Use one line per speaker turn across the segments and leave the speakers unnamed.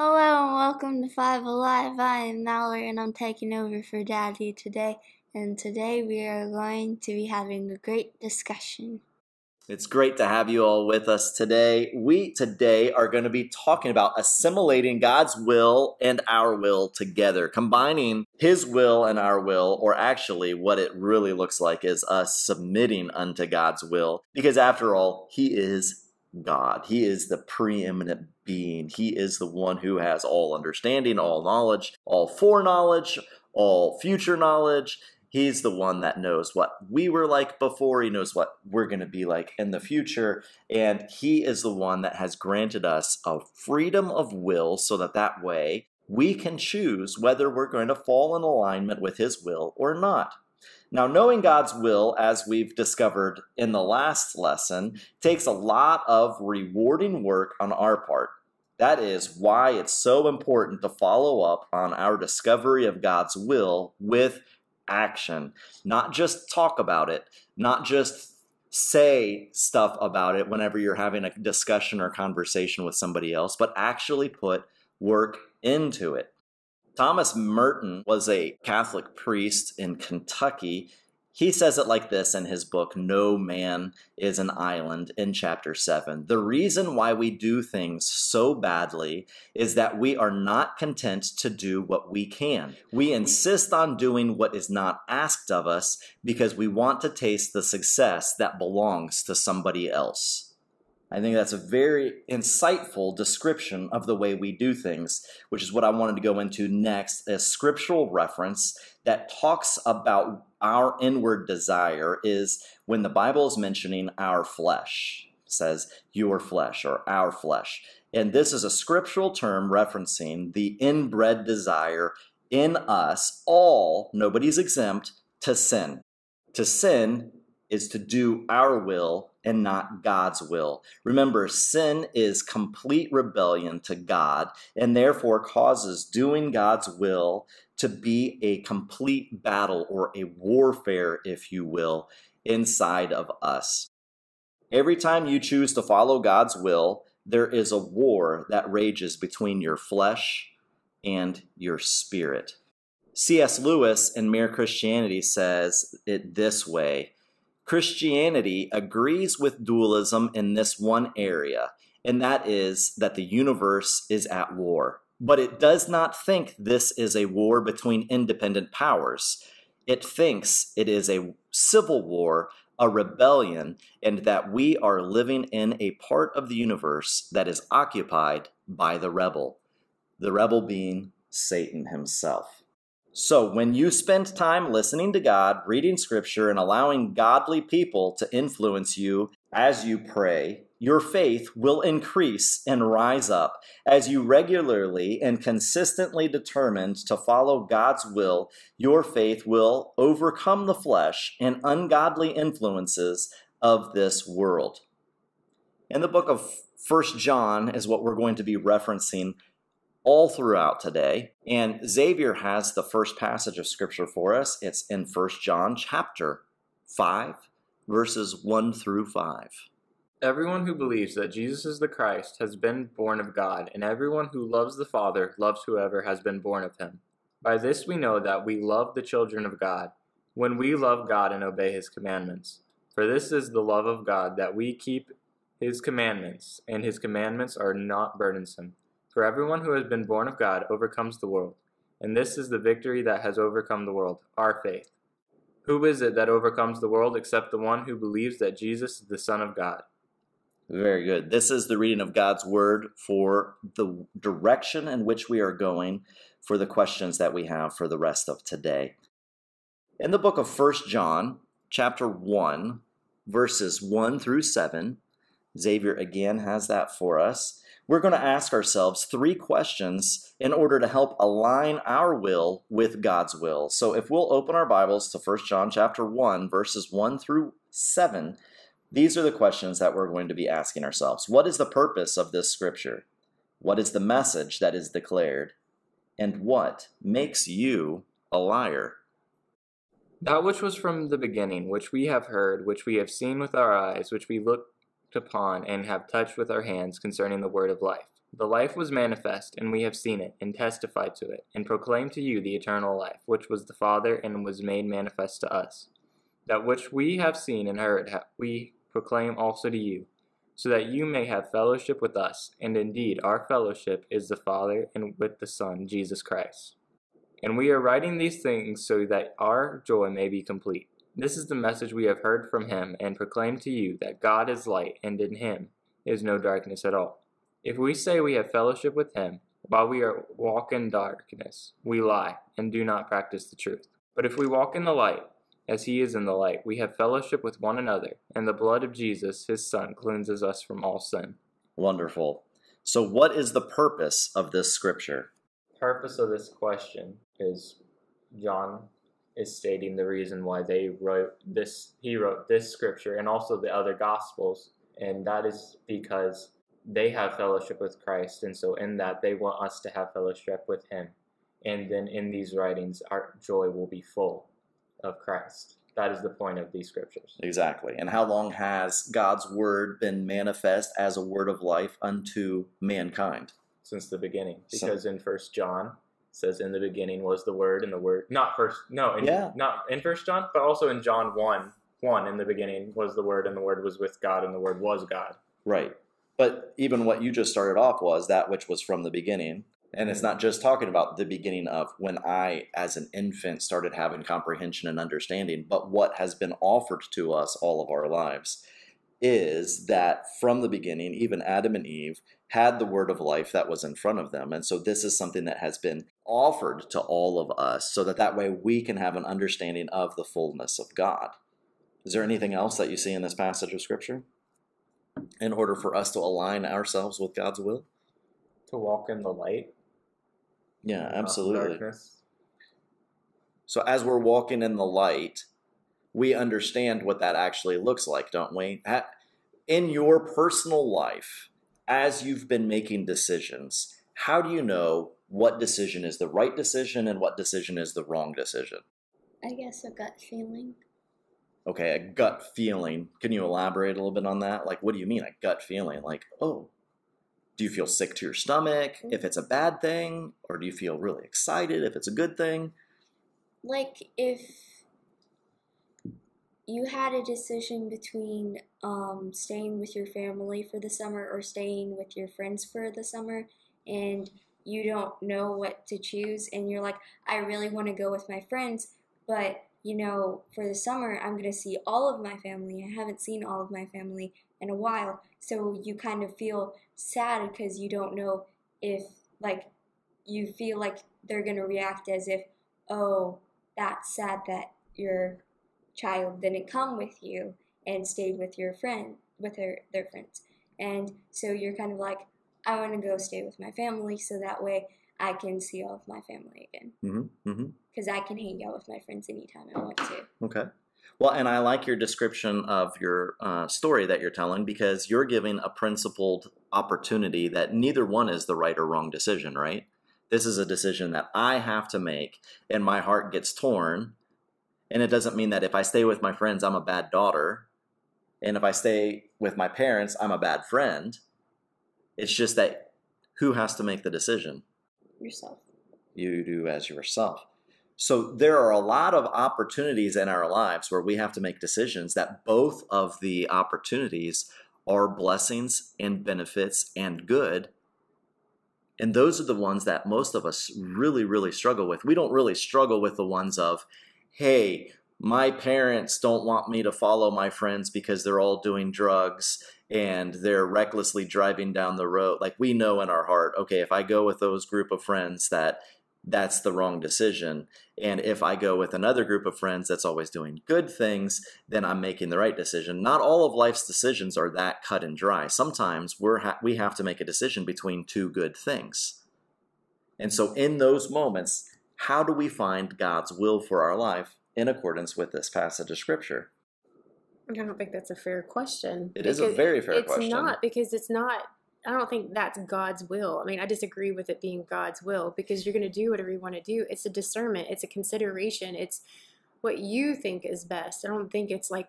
Hello and welcome to Five Alive. I am Mallory and I'm taking over for Daddy today. And today we are going to be having a great discussion.
It's great to have you all with us today. We today are going to be talking about assimilating God's will and our will together, combining His will and our will, or actually, what it really looks like is us submitting unto God's will. Because after all, He is God, He is the preeminent being. He is the one who has all understanding, all knowledge, all foreknowledge, all future knowledge. He's the one that knows what we were like before. He knows what we're going to be like in the future. And he is the one that has granted us a freedom of will so that that way we can choose whether we're going to fall in alignment with his will or not. Now, knowing God's will, as we've discovered in the last lesson, takes a lot of rewarding work on our part. That is why it's so important to follow up on our discovery of God's will with action. Not just talk about it, not just say stuff about it whenever you're having a discussion or conversation with somebody else, but actually put work into it. Thomas Merton was a Catholic priest in Kentucky he says it like this in his book, No Man is an Island, in chapter 7. The reason why we do things so badly is that we are not content to do what we can. We insist on doing what is not asked of us because we want to taste the success that belongs to somebody else. I think that's a very insightful description of the way we do things, which is what I wanted to go into next a scriptural reference that talks about our inward desire is when the Bible is mentioning our flesh, says your flesh or our flesh. And this is a scriptural term referencing the inbred desire in us, all, nobody's exempt, to sin. To sin is to do our will and not God's will. Remember, sin is complete rebellion to God and therefore causes doing God's will to be a complete battle or a warfare, if you will, inside of us. Every time you choose to follow God's will, there is a war that rages between your flesh and your spirit. C.S. Lewis in Mere Christianity says it this way Christianity agrees with dualism in this one area, and that is that the universe is at war but it does not think this is a war between independent powers. It thinks it is a civil war, a rebellion, and that we are living in a part of the universe that is occupied by the rebel, the rebel being Satan himself. So, when you spend time listening to God, reading scripture, and allowing godly people to influence you as you pray, your faith will increase and rise up as you regularly and consistently determined to follow God's will. Your faith will overcome the flesh and ungodly influences of this world. In the book of First John is what we're going to be referencing all throughout today, and Xavier has the first passage of scripture for us. It's in First John chapter 5 verses 1 through 5.
Everyone who believes that Jesus is the Christ has been born of God, and everyone who loves the Father loves whoever has been born of him. By this we know that we love the children of God, when we love God and obey his commandments. For this is the love of God, that we keep his commandments, and his commandments are not burdensome. For everyone who has been born of God overcomes the world, and this is the victory that has overcome the world, our faith. Who is it that overcomes the world except the one who believes that Jesus is the Son of God?
Very good. This is the reading of God's word for the direction in which we are going for the questions that we have for the rest of today. In the book of First John, chapter 1, verses 1 through 7, Xavier again has that for us. We're going to ask ourselves three questions in order to help align our will with God's will. So if we'll open our Bibles to First John chapter 1 verses 1 through 7, these are the questions that we're going to be asking ourselves. What is the purpose of this scripture? What is the message that is declared? And what makes you a liar?
That which was from the beginning, which we have heard, which we have seen with our eyes, which we looked upon and have touched with our hands concerning the word of life. The life was manifest, and we have seen it, and testified to it, and proclaimed to you the eternal life, which was the Father, and was made manifest to us. That which we have seen and heard, we proclaim also to you, so that you may have fellowship with us. And indeed, our fellowship is the Father and with the Son, Jesus Christ. And we are writing these things so that our joy may be complete. This is the message we have heard from him and proclaim to you that God is light, and in him is no darkness at all. If we say we have fellowship with him, while we are walk in darkness, we lie and do not practice the truth. But if we walk in the light, as he is in the light, we have fellowship with one another, and the blood of Jesus, his Son, cleanses us from all sin.
Wonderful. So, what is the purpose of this scripture?
Purpose of this question is John is stating the reason why they wrote this. He wrote this scripture and also the other gospels, and that is because they have fellowship with Christ, and so in that they want us to have fellowship with Him, and then in these writings our joy will be full of Christ. That is the point of these scriptures.
Exactly. And how long has God's word been manifest as a word of life unto mankind?
Since the beginning. Because so. in first John says in the beginning was the word and the word not first no in, yeah. not in first John, but also in John one. One in the beginning was the word and the word was with God and the word was God.
Right. But even what you just started off was that which was from the beginning. And it's not just talking about the beginning of when I, as an infant, started having comprehension and understanding, but what has been offered to us all of our lives is that from the beginning, even Adam and Eve had the word of life that was in front of them. And so this is something that has been offered to all of us so that that way we can have an understanding of the fullness of God. Is there anything else that you see in this passage of Scripture in order for us to align ourselves with God's will?
To walk in the light
yeah, absolutely. Darkness. So as we're walking in the light, we understand what that actually looks like, don't we? In your personal life, as you've been making decisions, how do you know what decision is the right decision and what decision is the wrong decision?
I guess a gut feeling.
Okay, a gut feeling. Can you elaborate a little bit on that? Like, what do you mean a gut feeling? Like, oh, do you feel sick to your stomach if it's a bad thing, or do you feel really excited if it's a good thing?
Like if you had a decision between um, staying with your family for the summer or staying with your friends for the summer, and you don't know what to choose, and you're like, I really want to go with my friends, but you know, for the summer, I'm going to see all of my family. I haven't seen all of my family in a while. So you kind of feel sad because you don't know if like you feel like they're going to react as if oh that's sad that your child didn't come with you and stayed with your friend with her, their friends and so you're kind of like i want to go stay with my family so that way i can see all of my family again because mm-hmm. mm-hmm. i can hang out with my friends anytime i want
to okay well, and I like your description of your uh, story that you're telling because you're giving a principled opportunity that neither one is the right or wrong decision, right? This is a decision that I have to make, and my heart gets torn. And it doesn't mean that if I stay with my friends, I'm a bad daughter. And if I stay with my parents, I'm a bad friend. It's just that who has to make the decision?
Yourself.
You do as yourself. So there are a lot of opportunities in our lives where we have to make decisions that both of the opportunities are blessings and benefits and good. And those are the ones that most of us really, really struggle with. We don't really struggle with the ones of, hey, my parents don't want me to follow my friends because they're all doing drugs and they're recklessly driving down the road like we know in our heart okay if i go with those group of friends that that's the wrong decision. And if I go with another group of friends that's always doing good things, then I'm making the right decision. Not all of life's decisions are that cut and dry. Sometimes we're ha we have to make a decision between two good things. And so in those moments, how do we find God's will for our life in accordance with this passage of scripture?
I don't think that's a fair question. It is a very fair it's question. It's not because it's not I don't think that's God's will. I mean, I disagree with it being God's will because you're going to do whatever you want to do. It's a discernment, it's a consideration, it's what you think is best. I don't think it's like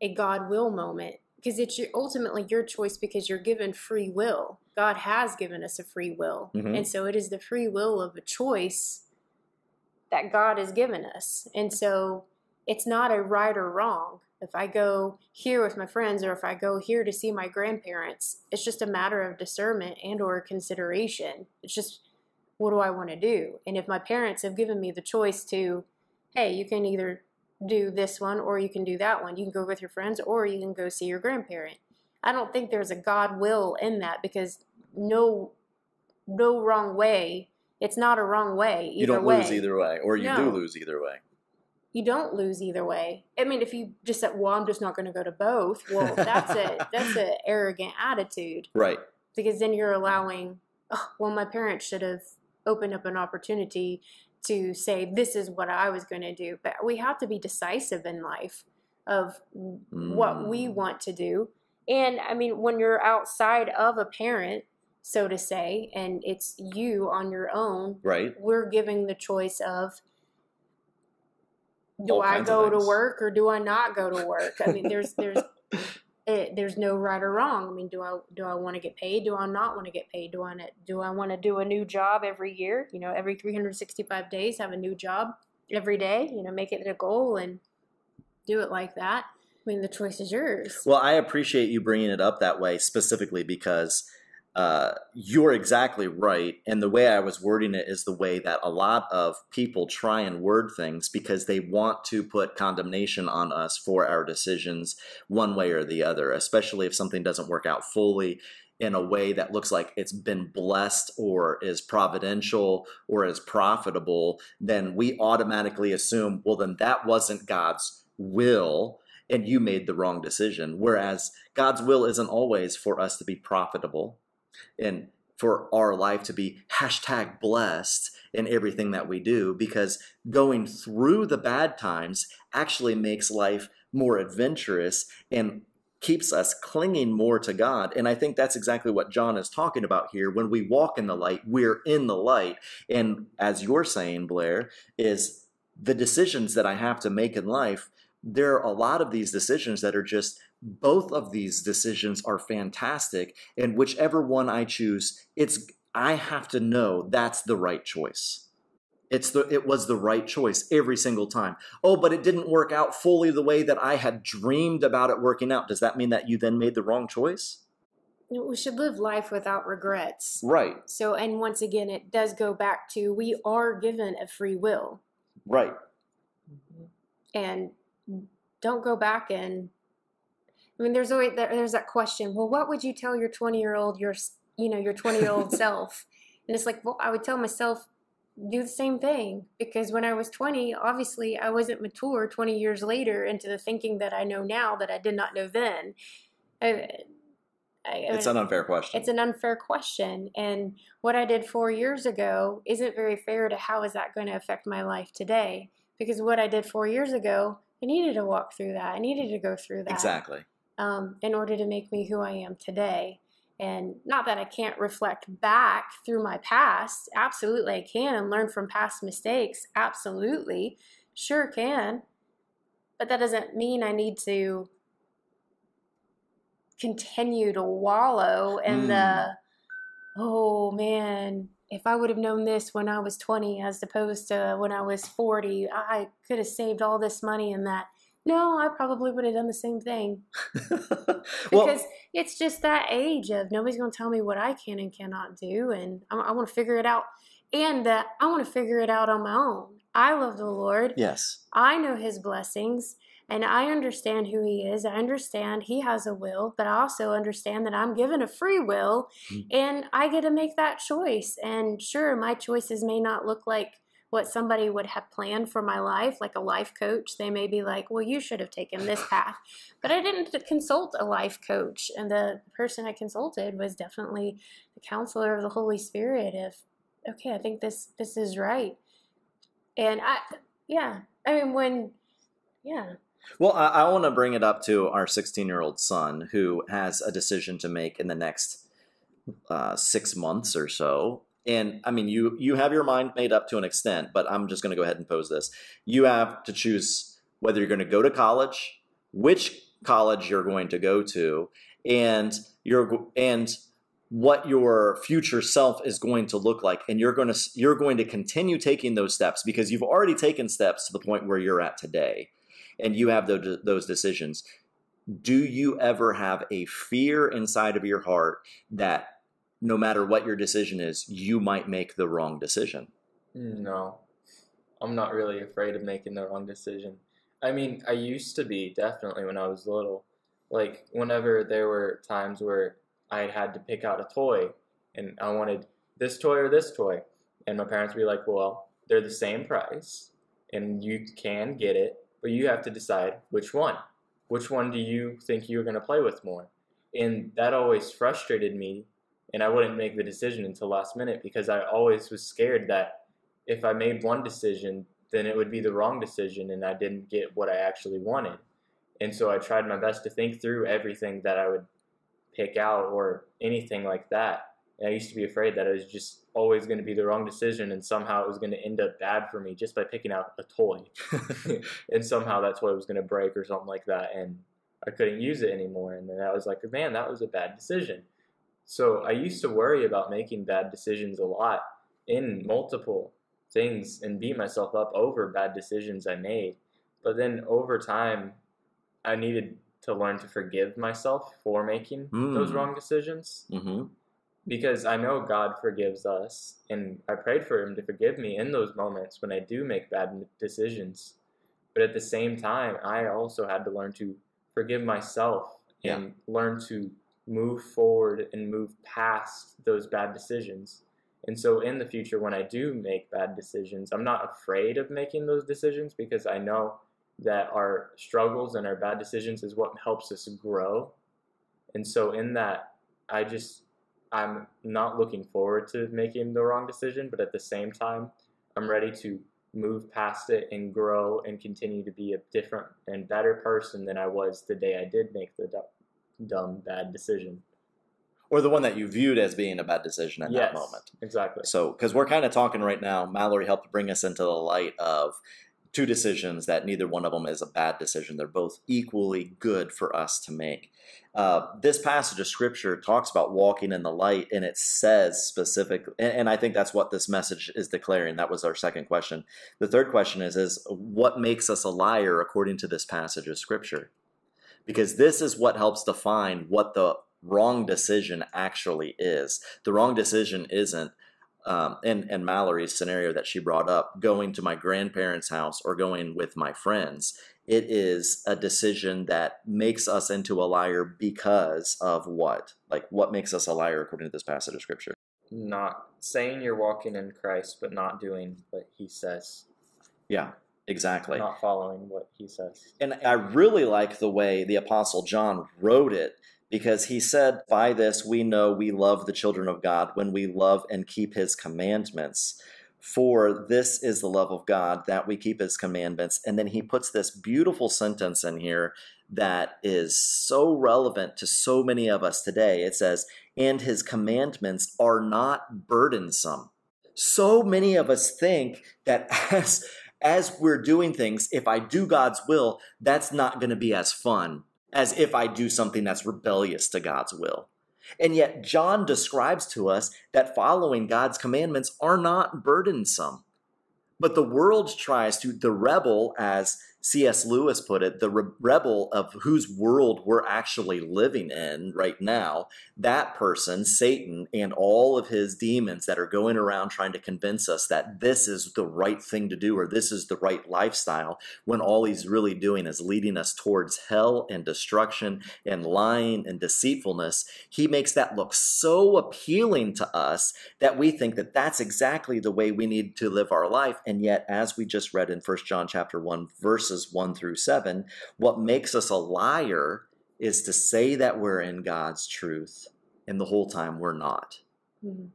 a God will moment because it's your, ultimately your choice because you're given free will. God has given us a free will. Mm-hmm. And so it is the free will of a choice that God has given us. And so it's not a right or wrong. If I go here with my friends or if I go here to see my grandparents, it's just a matter of discernment and or consideration. It's just what do I want to do? And if my parents have given me the choice to, hey, you can either do this one or you can do that one. You can go with your friends or you can go see your grandparent. I don't think there's a God will in that because no no wrong way. It's not a wrong way. you don't way. lose either way, or you no. do lose either way you don't lose either way. I mean, if you just said, "Well, I'm just not going to go to both," well, that's a that's an arrogant attitude, right? Because then you're allowing, oh, well, my parents should have opened up an opportunity to say this is what I was going to do. But we have to be decisive in life of mm. what we mm. want to do. And I mean, when you're outside of a parent, so to say, and it's you on your own, right? We're giving the choice of do I go to work or do I not go to work? I mean, there's there's it, there's no right or wrong. I mean, do I do I want to get paid? Do I not want to get paid? Do I do I want to do a new job every year? You know, every 365 days, have a new job every day. You know, make it a goal and do it like that. I mean, the choice is yours.
Well, I appreciate you bringing it up that way specifically because uh, you're exactly right. And the way I was wording it is the way that a lot of people try and word things because they want to put condemnation on us for our decisions, one way or the other, especially if something doesn't work out fully in a way that looks like it's been blessed or is providential or is profitable. Then we automatically assume, well, then that wasn't God's will and you made the wrong decision. Whereas God's will isn't always for us to be profitable and for our life to be hashtag blessed in everything that we do because going through the bad times actually makes life more adventurous and keeps us clinging more to God. And I think that's exactly what John is talking about here. When we walk in the light, we're in the light. And as you're saying, Blair, is the decisions that I have to make in life, there are a lot of these decisions that are just both of these decisions are fantastic and whichever one i choose it's i have to know that's the right choice it's the it was the right choice every single time oh but it didn't work out fully the way that i had dreamed about it working out does that mean that you then made the wrong choice
we should live life without regrets right so and once again it does go back to we are given a free will
right
and don't go back and I mean, there's always there's that question. Well, what would you tell your 20 year old your you know your 20 year old self? And it's like, well, I would tell myself do the same thing because when I was 20, obviously I wasn't mature 20 years later into the thinking that I know now that I did not know then. I, I, it's an unfair question. It's an unfair question, and what I did four years ago isn't very fair to how is that going to affect my life today? Because what I did four years ago, I needed to walk through that. I needed to go through that. Exactly um, in order to make me who I am today. And not that I can't reflect back through my past, absolutely I can, and learn from past mistakes, absolutely, sure can. But that doesn't mean I need to continue to wallow in mm. the, hmm. oh man, if I would have known this when I was 20 as opposed to when I was 40, I could have saved all this money and that. No, I probably would have done the same thing. because well, it's just that age of nobody's going to tell me what I can and cannot do. And I, I want to figure it out. And that I want to figure it out on my own. I love the Lord. Yes. I know his blessings and I understand who he is. I understand he has a will, but I also understand that I'm given a free will mm-hmm. and I get to make that choice. And sure, my choices may not look like what somebody would have planned for my life, like a life coach, they may be like, well, you should have taken this path. But I didn't consult a life coach. And the person I consulted was definitely the counselor of the Holy Spirit If okay, I think this, this is right. And I, yeah, I mean, when, yeah.
Well, I, I want to bring it up to our 16 year old son who has a decision to make in the next uh, six months or so and I mean, you you have your mind made up to an extent, but I'm just going to go ahead and pose this. You have to choose whether you're going to go to college, which college you're going to go to, and your and what your future self is going to look like and you're going to you're going to continue taking those steps because you've already taken steps to the point where you're at today and you have those, those decisions do you ever have a fear inside of your heart that no matter what your decision is, you might make the wrong decision.
No, I'm not really afraid of making the wrong decision. I mean, I used to be definitely when I was little. Like, whenever there were times where I had to pick out a toy and I wanted this toy or this toy, and my parents would be like, well, they're the same price and you can get it, but you have to decide which one. Which one do you think you're going to play with more? And that always frustrated me and I wouldn't make the decision until last minute because I always was scared that if I made one decision, then it would be the wrong decision and I didn't get what I actually wanted. And so I tried my best to think through everything that I would pick out or anything like that. And I used to be afraid that it was just always going to be the wrong decision and somehow it was going to end up bad for me just by picking out a toy. and somehow that toy was going to break or something like that. And I couldn't use it anymore. And then I was like, man, that was a bad decision. So I used to worry about making bad decisions a lot in multiple things and beat myself up over bad decisions I made. But then over time, I needed to learn to forgive myself for making mm. those hmm. wrong decisions. Mm-hmm. Because I know God forgives us, and I prayed for Him to forgive me in those moments when I do make bad decisions. But at the same time, I also had to learn to forgive myself yeah. and learn to move forward and move past those bad decisions. And so in the future, when I do make bad decisions, I'm not afraid of making those decisions because I know that our struggles and our bad decisions is what helps us grow. And so in that, I just, I'm not looking forward to making the wrong decision, but at the same time, I'm ready to move past it and grow and continue to be a different and better person than I was the day I did make the dumb, bad decision.
Or the one that you viewed as being a bad decision at yes, that moment. Exactly. So, because we're kind of talking right now, Mallory helped bring us into the light of two decisions that neither one of them is a bad decision. They're both equally good for us to make. Uh, this passage of scripture talks about walking in the light, and it says specifically, and, and, I think that's what this message is declaring. That was our second question. The third question is, is what makes us a liar according to this passage of scripture? because this is what helps define what the wrong decision actually is. The wrong decision isn't, um, in, in Mallory's scenario that she brought up, going to my grandparents' house or going with my friends. It is a decision that makes us into a liar because of what? Like, what makes us a liar according to this passage of scripture?
Not saying you're walking in Christ, but not doing what he says.
Yeah. Exactly.
Not following what he says.
And I really like the way the Apostle John wrote it because he said, By this we know we love the children of God when we love and keep his commandments. For this is the love of God that we keep his commandments. And then he puts this beautiful sentence in here that is so relevant to so many of us today. It says, And his commandments are not burdensome. So many of us think that as as we're doing things, if I do God's will, that's not going to be as fun as if I do something that's rebellious to God's will. And yet, John describes to us that following God's commandments are not burdensome. But the world tries to, the rebel, as C.S. Lewis put it, the re- rebel of whose world we're actually living in right now, that person, Satan, and all of his demons that are going around trying to convince us that this is the right thing to do or this is the right lifestyle, when all he's really doing is leading us towards hell and destruction and lying and deceitfulness, he makes that look so appealing to us that we think that that's exactly the way we need to live our life. And yet, as we just read in First John chapter 1, verse verses 1 through 7. What makes us a liar is to say that we're in God's truth and the whole time we're not. Mm-hmm.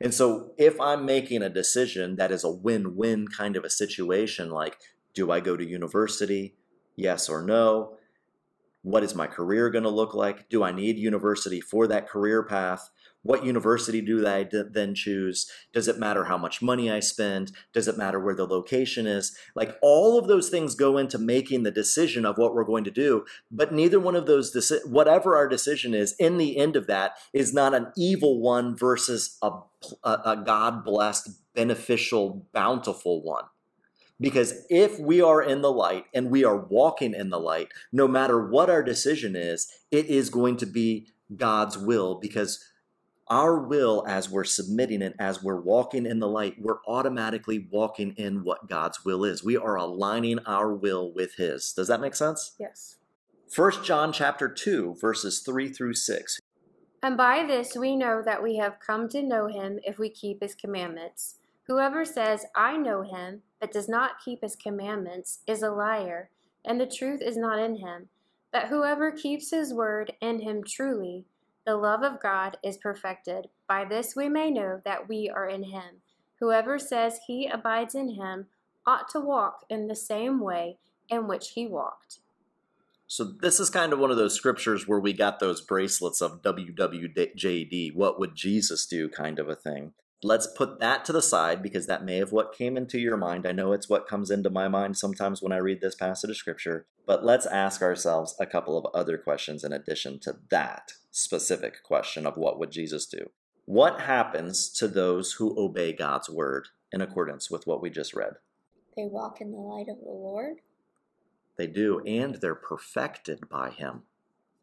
And so if I'm making a decision that is a win win kind of a situation, like do I go to university? Yes or no? What is my career going to look like? Do I need university for that career path? What university do I then choose? Does it matter how much money I spend? Does it matter where the location is? Like all of those things go into making the decision of what we're going to do. But neither one of those, whatever our decision is, in the end of that is not an evil one versus a, a God blessed, beneficial, bountiful one. Because if we are in the light and we are walking in the light, no matter what our decision is, it is going to be God's will because our will, as we're submitting it, as we're walking in the light, we're automatically walking in what God's will is. We are aligning our will with His. Does that make sense? Yes. 1 John chapter 2, verses 3 through 6.
And by this we know that we have come to know him if we keep his commandments. Whoever says, I know him, that does not keep his commandments is a liar, and the truth is not in him. But whoever keeps his word in him truly, the love of God is perfected. By this we may know that we are in him. Whoever says he abides in him ought to walk in the same way in which he walked.
So this is kind of one of those scriptures where we got those bracelets of WWJD, what would Jesus do kind of a thing let's put that to the side because that may have what came into your mind. I know it's what comes into my mind sometimes when I read this passage of scripture, but let's ask ourselves a couple of other questions in addition to that specific question of what would Jesus do? What happens to those who obey God's word in accordance with what we just read?
They walk in the light of the Lord.
They do, and they're perfected by him.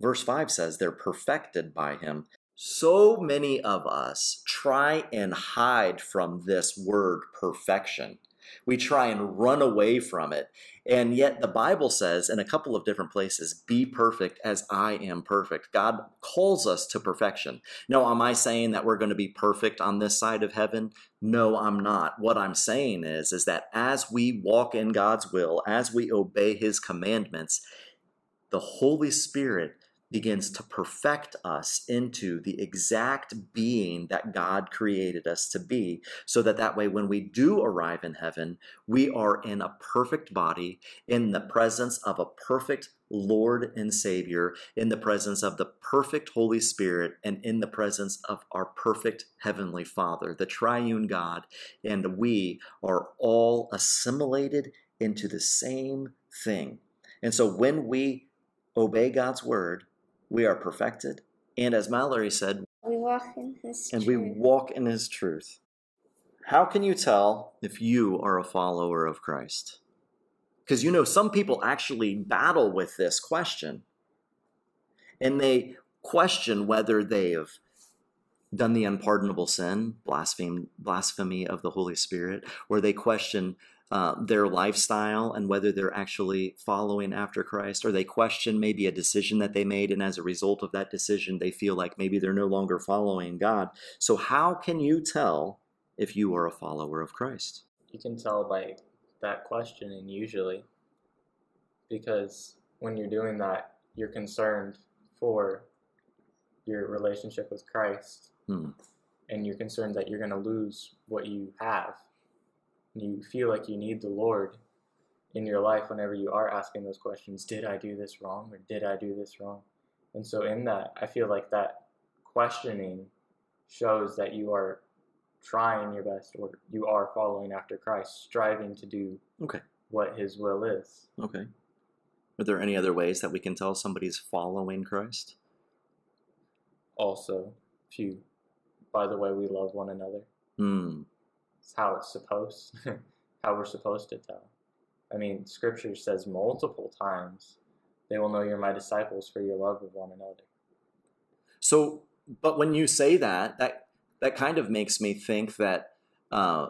Verse 5 says they're perfected by him. So many of us try and hide from this word perfection. We try and run away from it. And yet, the Bible says in a couple of different places, be perfect as I am perfect. God calls us to perfection. Now, am I saying that we're going to be perfect on this side of heaven? No, I'm not. What I'm saying is, is that as we walk in God's will, as we obey his commandments, the Holy Spirit begins to perfect us into the exact being that God created us to be, so that that way, when we do arrive in heaven, we are in a perfect body, in the presence of a perfect Lord and Savior, in the presence of the perfect Holy Spirit, and in the presence of our perfect Heavenly Father, the triune God. And we are all assimilated into the same thing. And so when we obey God's word, we are perfected. And as Mallory said,
we walk in his
and truth. we walk in his truth. How can you tell if you are a follower of Christ? Because you know, some people actually battle with this question. And they question whether they have done the unpardonable sin, blasphemy, blasphemy of the Holy Spirit, or they question uh, their lifestyle and whether they're actually following after Christ, or they question maybe a decision that they made, and as a result of that decision, they feel like maybe they're no longer following God. So, how can you tell if you are a follower of Christ?
You can tell by that questioning, usually, because when you're doing that, you're concerned for your relationship with Christ. Hmm. And you're concerned that you're going to lose what you have you feel like you need the Lord in your life whenever you are asking those questions did I do this wrong or did I do this wrong? And so, in that, I feel like that questioning shows that you are trying your best or you are following after Christ, striving to do okay. what his will is. Okay.
Are there any other ways that we can tell somebody's following Christ?
Also, few. By the way we love one another. Hmm. It's how it's supposed, how we're supposed to tell. I mean, Scripture says multiple times, "They will know you're my disciples for your love of one another."
So, but when you say that, that that kind of makes me think that uh,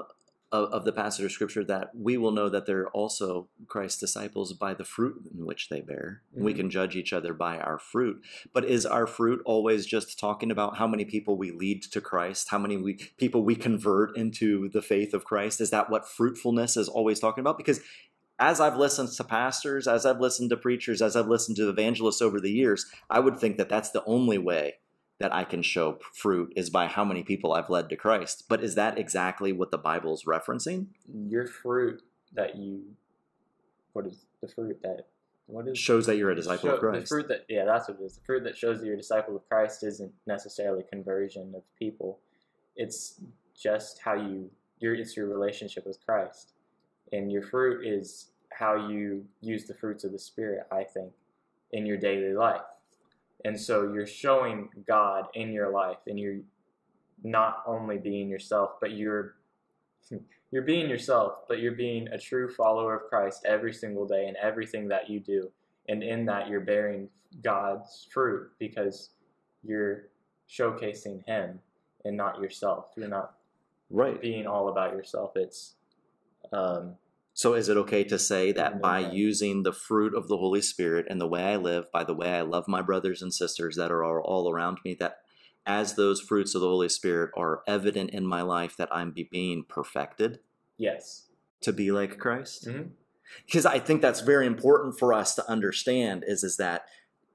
of, of the passage of scripture that we will know that they're also Christ's disciples by the fruit in which they bear. Mm-hmm. We can judge each other by our fruit. But is our fruit always just talking about how many people we lead to Christ, how many we, people we convert into the faith of Christ? Is that what fruitfulness is always talking about? Because as I've listened to pastors, as I've listened to preachers, as I've listened to evangelists over the years, I would think that that's the only way that I can show fruit is by how many people I've led to Christ. But is that exactly what the Bible's referencing?
Your fruit that you, what is the fruit that what is shows that you're a disciple show, of Christ? The fruit that yeah, that's what it is. The fruit that shows that you're a disciple of Christ isn't necessarily conversion of people. It's just how you your it's your relationship with Christ, and your fruit is how you use the fruits of the Spirit. I think in your daily life and so you're showing God in your life and you're not only being yourself, but you're you're being yourself, but you're being a true follower of Christ every single day in everything that you do. And in that you're bearing God's fruit because you're showcasing him and not yourself. You're not right being all about yourself. It's um,
so, is it okay to say that by using the fruit of the Holy Spirit and the way I live, by the way I love my brothers and sisters that are all around me, that as those fruits of the Holy Spirit are evident in my life, that I'm being perfected? Yes. To be like Christ? Mm-hmm. Because I think that's very important for us to understand is, is that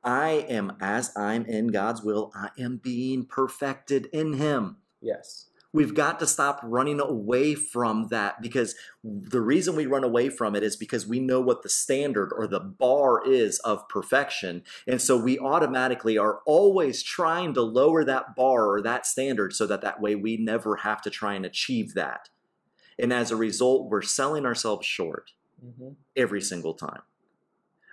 I am, as I'm in God's will, I am being perfected in Him. Yes. We've got to stop running away from that because the reason we run away from it is because we know what the standard or the bar is of perfection. And so we automatically are always trying to lower that bar or that standard so that that way we never have to try and achieve that. And as a result, we're selling ourselves short mm-hmm. every single time.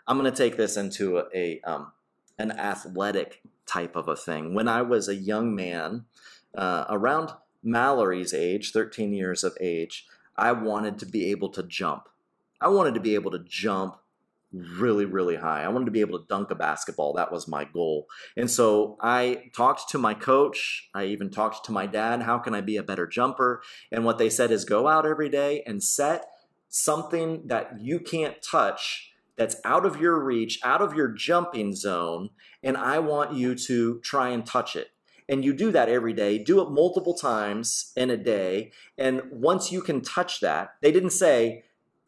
I'm going to take this into a, a um, an athletic type of a thing. When I was a young man, uh, around Mallory's age, 13 years of age, I wanted to be able to jump. I wanted to be able to jump really, really high. I wanted to be able to dunk a basketball. That was my goal. And so I talked to my coach. I even talked to my dad. How can I be a better jumper? And what they said is go out every day and set something that you can't touch that's out of your reach, out of your jumping zone, and I want you to try and touch it and you do that every day. Do it multiple times in a day. And once you can touch that, they didn't say,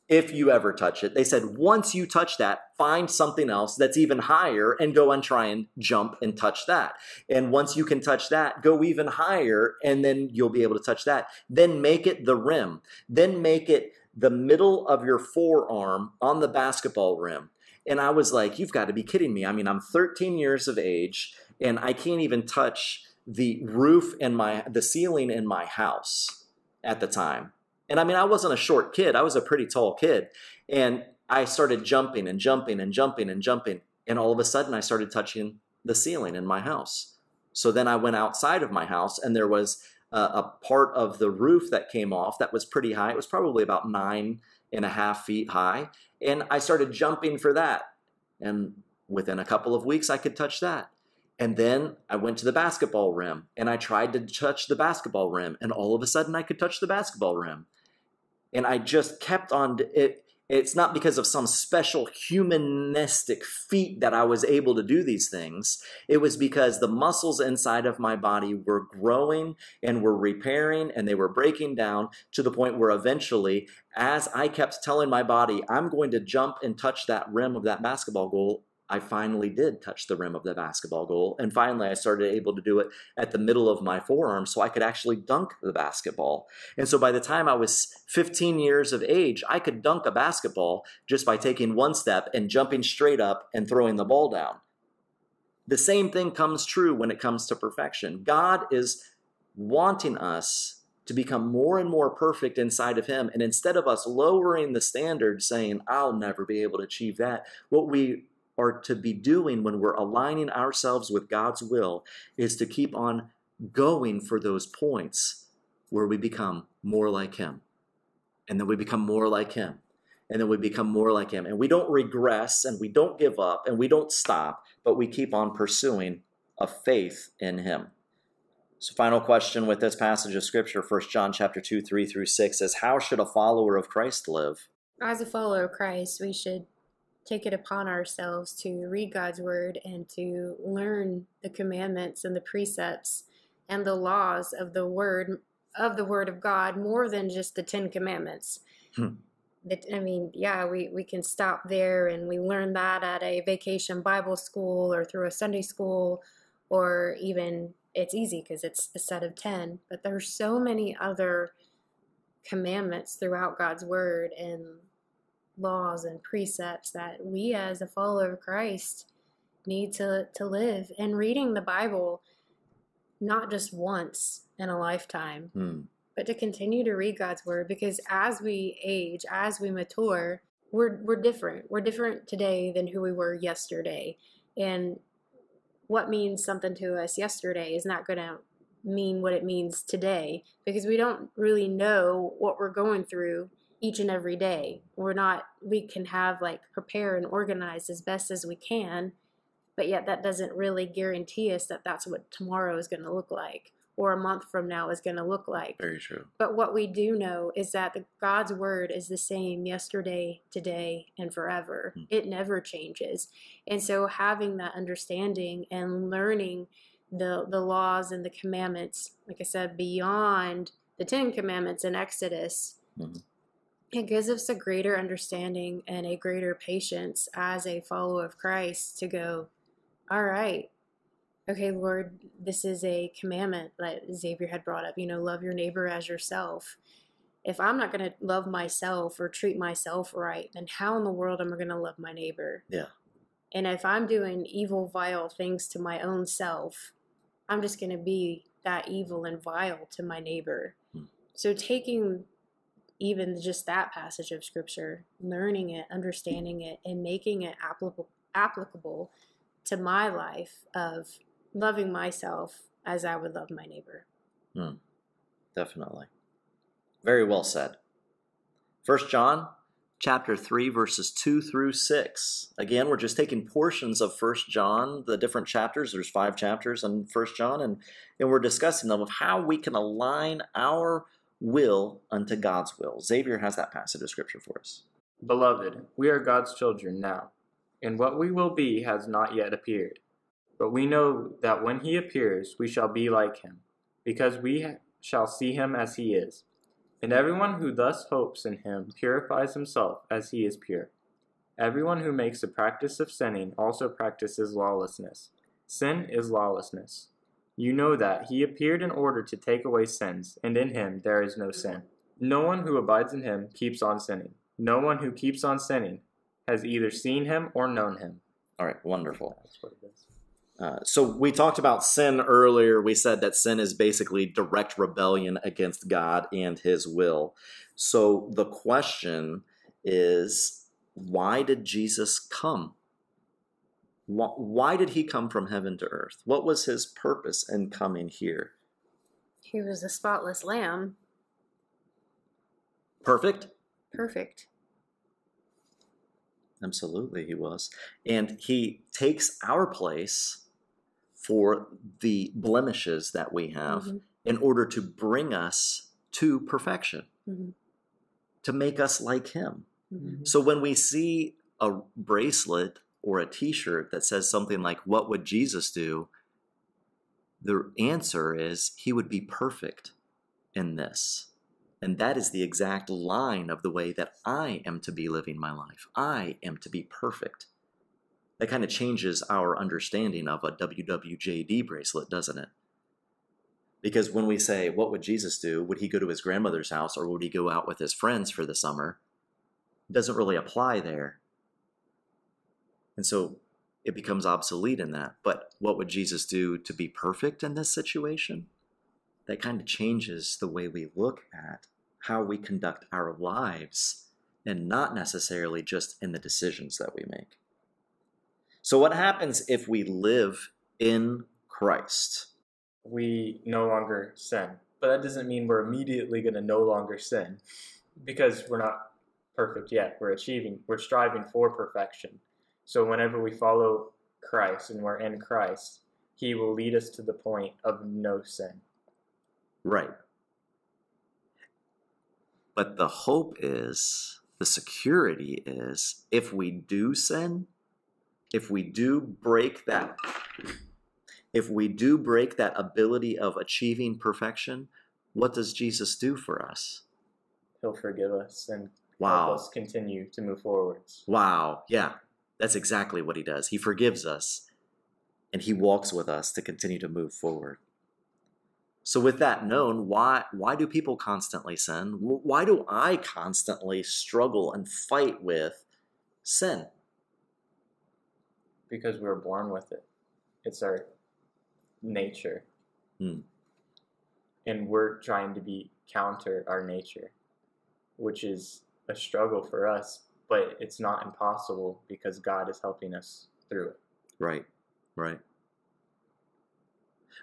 if you ever touch it. They said once you touch that, find something else that's even higher and go and try and jump and touch that. And once you can touch that, go even higher and then you'll be able to touch that. Then make it the rim. Then make it the middle of your forearm on the basketball rim. And I was like, you've got to be kidding me. I mean, I'm 13 years of age and I can't even touch the roof and my the ceiling in my house at the time. And I mean, I wasn't a short kid. I was a pretty tall kid. And I started jumping and jumping and jumping and jumping. And all of a sudden, I started touching the ceiling in my house. So then I went outside of my house, and there was a, a part of the roof that came off that was pretty high. It was probably about nine and a half feet high. And I started jumping for that. And within a couple of weeks, I could touch that. And then I went to the basketball rim and I tried to touch the basketball rim. And all of a sudden, I could touch the basketball rim. And I just kept on it. It's not because of some special humanistic feat that I was able to do these things. It was because the muscles inside of my body were growing and were repairing and they were breaking down to the point where eventually, as I kept telling my body, I'm going to jump and touch that rim of that basketball goal, I finally did touch the rim of the basketball goal. And finally, I started able to do it at the middle of my forearm so I could actually dunk the basketball. And so by the time I was 15 years of age, I could dunk a basketball just by taking one step and jumping straight up and throwing the ball down. The same thing comes true when it comes to perfection. God is wanting us to become more and more perfect inside of Him. And instead of us lowering the standard, saying, I'll never be able to achieve that, what we are to be doing when we're aligning ourselves with God's will is to keep on going for those points where we become more like Him. And then we become more like Him. And then we become more like Him. And we don't regress and we don't give up and we don't stop, but we keep on pursuing a faith in Him. So final question with this passage of scripture, 1 John chapter 2, 3 through 6 is How should a follower of Christ live?
As a follower of Christ, we should take it upon ourselves to read God's word and to learn the commandments and the precepts and the laws of the word of the word of God more than just the 10 commandments. Hmm. I mean, yeah, we, we can stop there and we learn that at a vacation Bible school or through a Sunday school or even it's easy because it's a set of 10, but there's so many other commandments throughout God's word and laws and precepts that we as a follower of Christ need to, to live. And reading the Bible not just once in a lifetime, mm. but to continue to read God's word because as we age, as we mature, we're, we're different. We're different today than who we were yesterday. And what means something to us yesterday is not going to mean what it means today because we don't really know what we're going through each and every day. We're not, we can have like prepare and organize as best as we can, but yet that doesn't really guarantee us that that's what tomorrow is going to look like or a month from now is going to look like. Very true. But what we do know is that the, God's word is the same yesterday, today, and forever. Mm. It never changes. And so having that understanding and learning the the laws and the commandments, like I said, beyond the Ten Commandments in Exodus. mm it gives us a greater understanding and a greater patience as a follower of Christ to go, all right, okay, Lord, this is a commandment that Xavier had brought up, you know, love your neighbor as yourself. If I'm not going to love myself or treat myself right, then how in the world am I going to love my neighbor? Yeah. And if I'm doing evil, vile things to my own self, I'm just going to be that evil and vile to my neighbor. Hmm. So taking even just that passage of scripture, learning it, understanding it, and making it applicable applicable to my life of loving myself as I would love my neighbor. Hmm.
definitely. Very well said. First John chapter 3 verses 2 through 6 again we're just taking portions of first john the different chapters there's five chapters in first john and, and we're discussing them of how we can align our will unto God's will. Xavier has that passage of scripture for us.
Beloved, we are God's children now, and what we will be has not yet appeared. But we know that when he appears, we shall be like him, because we shall see him as he is. And everyone who thus hopes in him purifies himself as he is pure. Everyone who makes a practice of sinning also practices lawlessness. Sin is lawlessness. You know that he appeared in order to take away sins, and in him there is no sin. No one who abides in him keeps on sinning. No one who keeps on sinning has either seen him or known him.
All right, wonderful. That's what it is. Uh, so we talked about sin earlier. We said that sin is basically direct rebellion against God and his will. So the question is why did Jesus come? Why did he come from heaven to earth? What was his purpose in coming here?
He was a spotless lamb.
Perfect?
Perfect.
Absolutely, he was. And he takes our place for the blemishes that we have mm-hmm. in order to bring us to perfection, mm-hmm. to make us like him. Mm-hmm. So when we see a bracelet or a t shirt that says something like, What would Jesus do? The answer is, He would be perfect in this. And that is the exact line of the way that I am to be living my life. I am to be perfect. That kind of changes our understanding of a WWJD bracelet, doesn't it? Because when we say, What would Jesus do? Would he go to his grandmother's house or would he go out with his friends for the summer? It doesn't really apply there and so it becomes obsolete in that. But what would Jesus do to be perfect in this situation? That kind of changes the way we look at how we conduct our lives and not necessarily just in the decisions that we make. So, what happens if we live in Christ?
We no longer sin. But that doesn't mean we're immediately going to no longer sin because we're not perfect yet. We're achieving, we're striving for perfection. So whenever we follow Christ and we're in Christ, He will lead us to the point of no sin.
Right. But the hope is, the security is, if we do sin, if we do break that, if we do break that ability of achieving perfection, what does Jesus do for us?
He'll forgive us and wow. help us continue to move
forwards. Wow. Yeah. That's exactly what he does. He forgives us and he walks with us to continue to move forward. So with that known, why why do people constantly sin? Why do I constantly struggle and fight with sin?
Because we were born with it. It's our nature. Hmm. And we're trying to be counter our nature, which is a struggle for us but it's not impossible because God is helping us through it.
Right, right.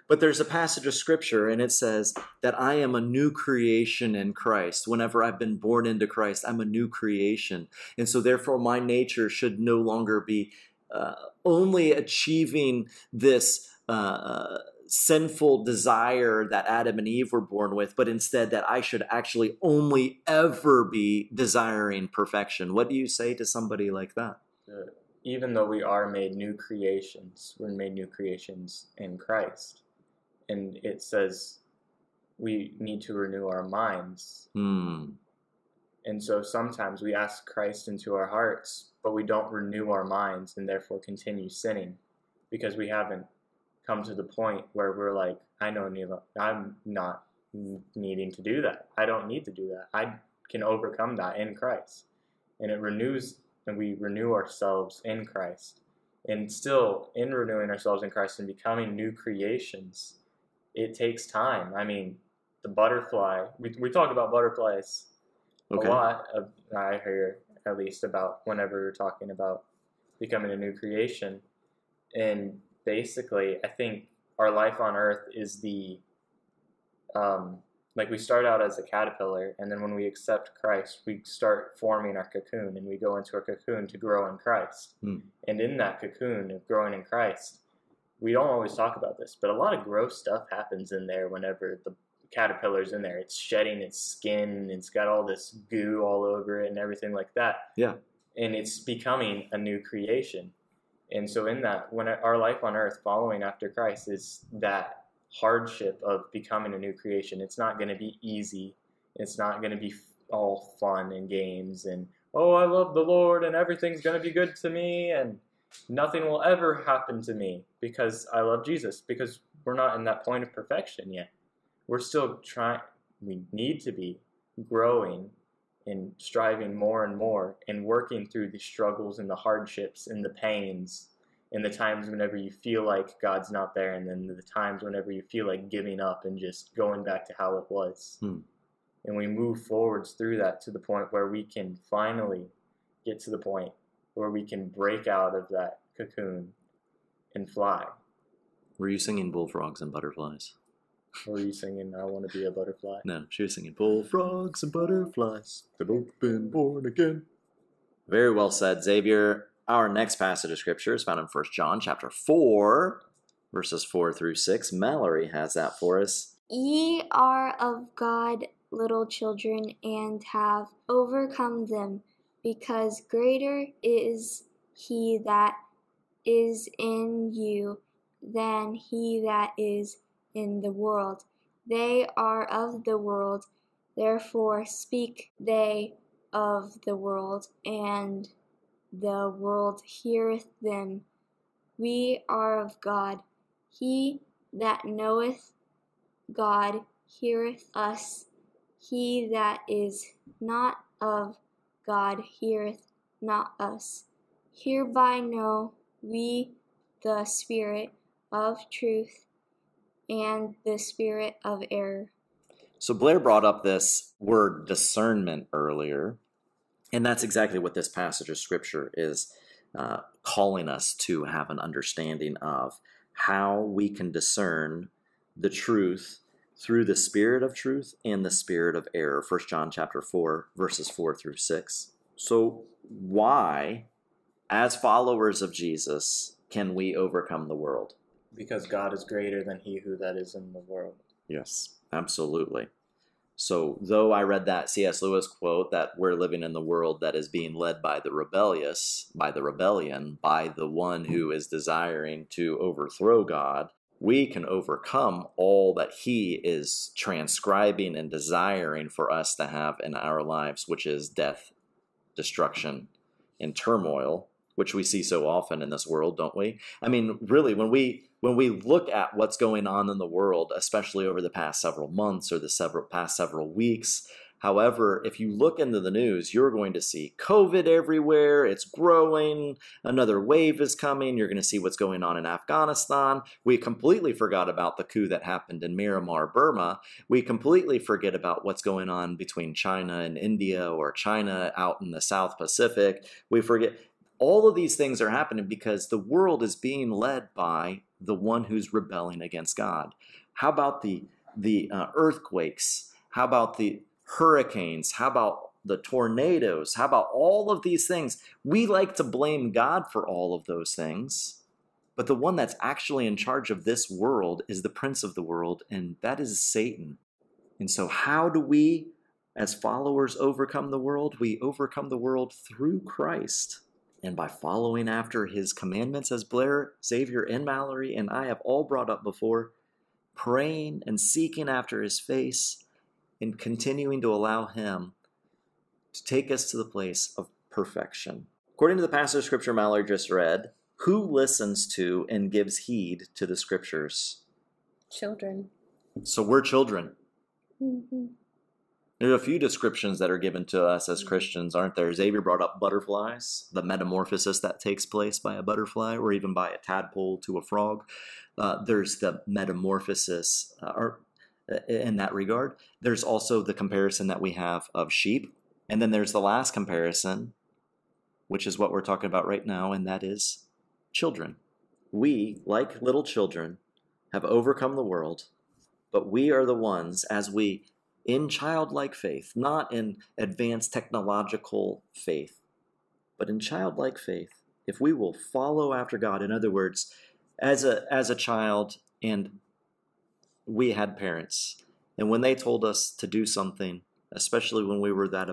But there's a passage of scripture and it says that I am a new creation in Christ. Whenever I've been born into Christ, I'm a new creation. And so, therefore, my nature should no longer be uh, only achieving this. Uh, uh sinful desire that Adam and Eve were born with, but instead that I should actually only ever be desiring perfection. What do you say to somebody like that? Uh,
even though we are made new creations, we're made new creations in Christ. And it says we need to renew our minds. Hmm. And so sometimes we ask Christ into our hearts, but we don't renew our minds and therefore continue sinning because we haven't come to the point where we're like, I know Neela, I'm not needing to do that. I don't need to do that. I can overcome that in Christ. And it renews, and we renew ourselves in Christ. And still, in renewing ourselves in Christ and becoming new creations, it takes time. I mean, the butterfly, we, we talk about butterflies okay. a lot, of, uh, I hear at least about whenever we're talking about becoming a new creation. And basically, I think our life on Earth is the um, like we start out as a caterpillar, and then when we accept Christ, we start forming our cocoon, and we go into our cocoon to grow in Christ. Mm. And in that cocoon of growing in Christ, we don't always talk about this, but a lot of gross stuff happens in there whenever the caterpillar's in there. It's shedding its skin, it's got all this goo all over it, and everything like that. Yeah. And it's becoming a new creation. And so, in that, when our life on earth following after Christ is that hardship of becoming a new creation, it's not going to be easy. It's not going to be all fun and games and, oh, I love the Lord and everything's going to be good to me and nothing will ever happen to me because I love Jesus, because we're not in that point of perfection yet. We're still trying, we need to be growing and striving more and more and working through the struggles and the hardships and the pains and the times whenever you feel like God's not there and then the times whenever you feel like giving up and just going back to how it was. Hmm. And we move forwards through that to the point where we can finally get to the point where we can break out of that cocoon and fly.
Were you singing bullfrogs and butterflies?
Or were you singing I Want to Be a Butterfly?
No, she was singing Bullfrogs and Butterflies. They've both been born again. Very well said, Xavier. Our next passage of scripture is found in 1 John chapter 4, verses 4 through 6. Mallory has that for us.
Ye are of God, little children, and have overcome them, because greater is he that is in you than he that is in the world. They are of the world, therefore speak they of the world, and the world heareth them. We are of God. He that knoweth God heareth us. He that is not of God heareth not us. Hereby know we the Spirit of truth and the spirit of error.
So Blair brought up this word discernment earlier, and that's exactly what this passage of scripture is uh, calling us to have an understanding of how we can discern the truth through the spirit of truth and the spirit of error. 1 John chapter 4 verses 4 through 6. So why as followers of Jesus can we overcome the world?
because God is greater than he who that is in the world.
Yes, absolutely. So, though I read that C.S. Lewis quote that we're living in the world that is being led by the rebellious, by the rebellion, by the one who is desiring to overthrow God, we can overcome all that he is transcribing and desiring for us to have in our lives, which is death, destruction, and turmoil, which we see so often in this world, don't we? I mean, really, when we when we look at what's going on in the world, especially over the past several months or the several past several weeks, However, if you look into the news, you're going to see COVID everywhere. It's growing. Another wave is coming. You're going to see what's going on in Afghanistan. We completely forgot about the coup that happened in Myanmar, Burma. We completely forget about what's going on between China and India or China out in the South Pacific. We forget all of these things are happening because the world is being led by the one who's rebelling against God. How about the the uh, earthquakes? How about the hurricanes? How about the tornadoes? How about all of these things? We like to blame God for all of those things, but the one that's actually in charge of this world is the prince of the world, and that is Satan. And so, how do we, as followers, overcome the world? We overcome the world through Christ and by following after his commandments, as Blair, Xavier, and Mallory and I have all brought up before, praying and seeking after his face, and continuing to allow him to take us to the place of perfection. According to the passage of scripture Mallory just read, who listens to and gives heed to the scriptures?
Children.
So we're children. Mm-hmm. There are a few descriptions that are given to us as mm-hmm. Christians, aren't there? Xavier brought up butterflies, the metamorphosis that takes place by a butterfly or even by a tadpole to a frog. Uh, there's the metamorphosis uh, or uh, in that regard. There's also the comparison that we have of sheep. And then there's the last comparison, which is what we're talking about right now, and that is children. We, like little children, have overcome the world, but we are the ones, as we in childlike faith, not in advanced technological faith, but in childlike faith, if we will follow after God, in other words, as a, as a child, and we had parents, and when they told us to do something, especially when we were that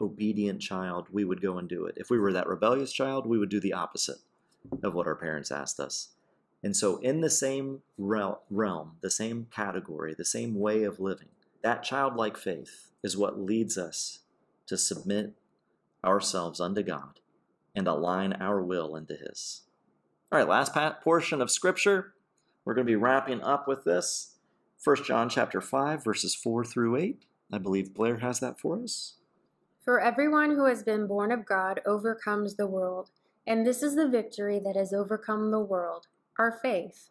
obedient child, we would go and do it. If we were that rebellious child, we would do the opposite of what our parents asked us. And so, in the same realm, the same category, the same way of living, that childlike faith is what leads us to submit ourselves unto God and align our will into His. All right, last portion of Scripture. We're going to be wrapping up with this. 1 John chapter 5 verses 4 through 8. I believe Blair has that for us.
For everyone who has been born of God overcomes the world, and this is the victory that has overcome the world, our faith.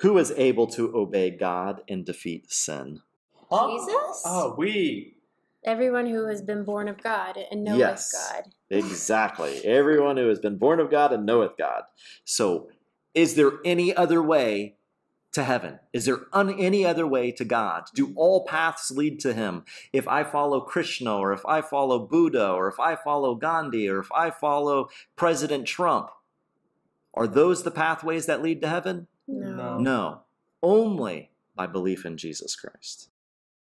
Who is able to obey God and defeat sin? Jesus?
Oh, we. Everyone who has been born of God and knoweth yes, God.
Exactly. Everyone who has been born of God and knoweth God. So, is there any other way to heaven? Is there un- any other way to God? Do all paths lead to Him? If I follow Krishna, or if I follow Buddha, or if I follow Gandhi, or if I follow President Trump, are those the pathways that lead to heaven? No. No. Only by belief in Jesus Christ.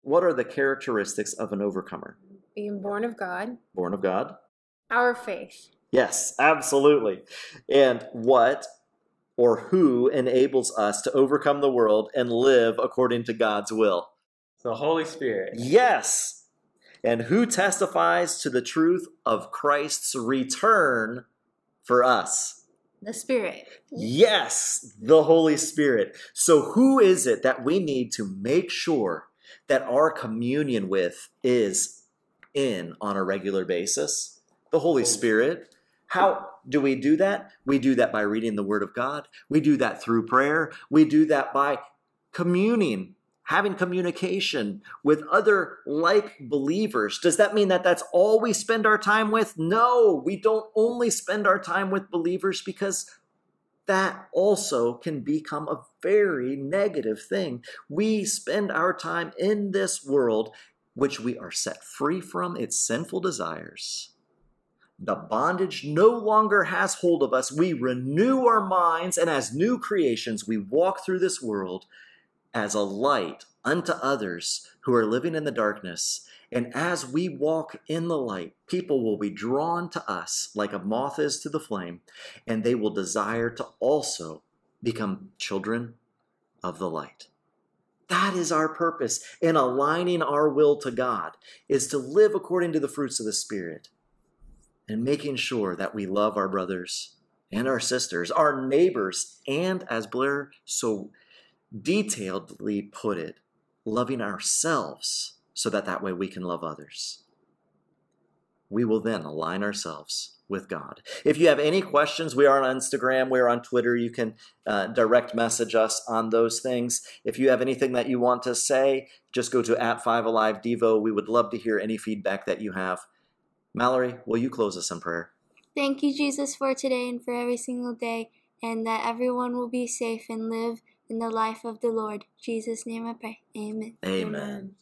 What are the characteristics of an overcomer?
Being born of God.
Born of God.
Our faith.
Yes, absolutely. And what or who enables us to overcome the world and live according to God's will?
The Holy Spirit.
Yes. And who testifies to the truth of Christ's return for us?
The Spirit.
Yes, the Holy Spirit. So, who is it that we need to make sure that our communion with is in on a regular basis? The Holy Spirit. How do we do that? We do that by reading the Word of God. We do that through prayer. We do that by communing having communication with other like believers. Does that mean that that's all we spend our time with? No, we don't only spend our time with believers because that also can become a very negative thing. We spend our time in this world, which we are set free from its sinful desires. The bondage no longer has hold of us. We renew our minds, and as new creations, we walk through this world as a light unto others who are living in the darkness. And as we walk in the light, people will be drawn to us like a moth is to the flame, and they will desire to also become children of the light. That is our purpose in aligning our will to God, is to live according to the fruits of the Spirit and making sure that we love our brothers and our sisters, our neighbors, and as Blair so detailedly put it loving ourselves so that that way we can love others. We will then align ourselves with God. If you have any questions, we are on Instagram, we are on Twitter. You can uh, direct message us on those things. If you have anything that you want to say, just go to at Five Alive Devo. We would love to hear any feedback that you have. Mallory, will you close us in prayer?
Thank you, Jesus, for today and for every single day, and that everyone will be safe and live in the life of the Lord Jesus' name I pray. Amen.
Amen.